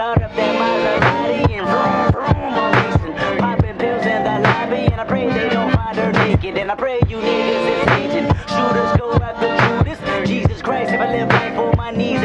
Start up that Maserati and vroom, vroom, I'm racing. Popping pills in the lobby and I pray they don't find her naked. And I pray you niggas is aging. Shooters go after Judas. Jesus Christ, if I live life on my knees,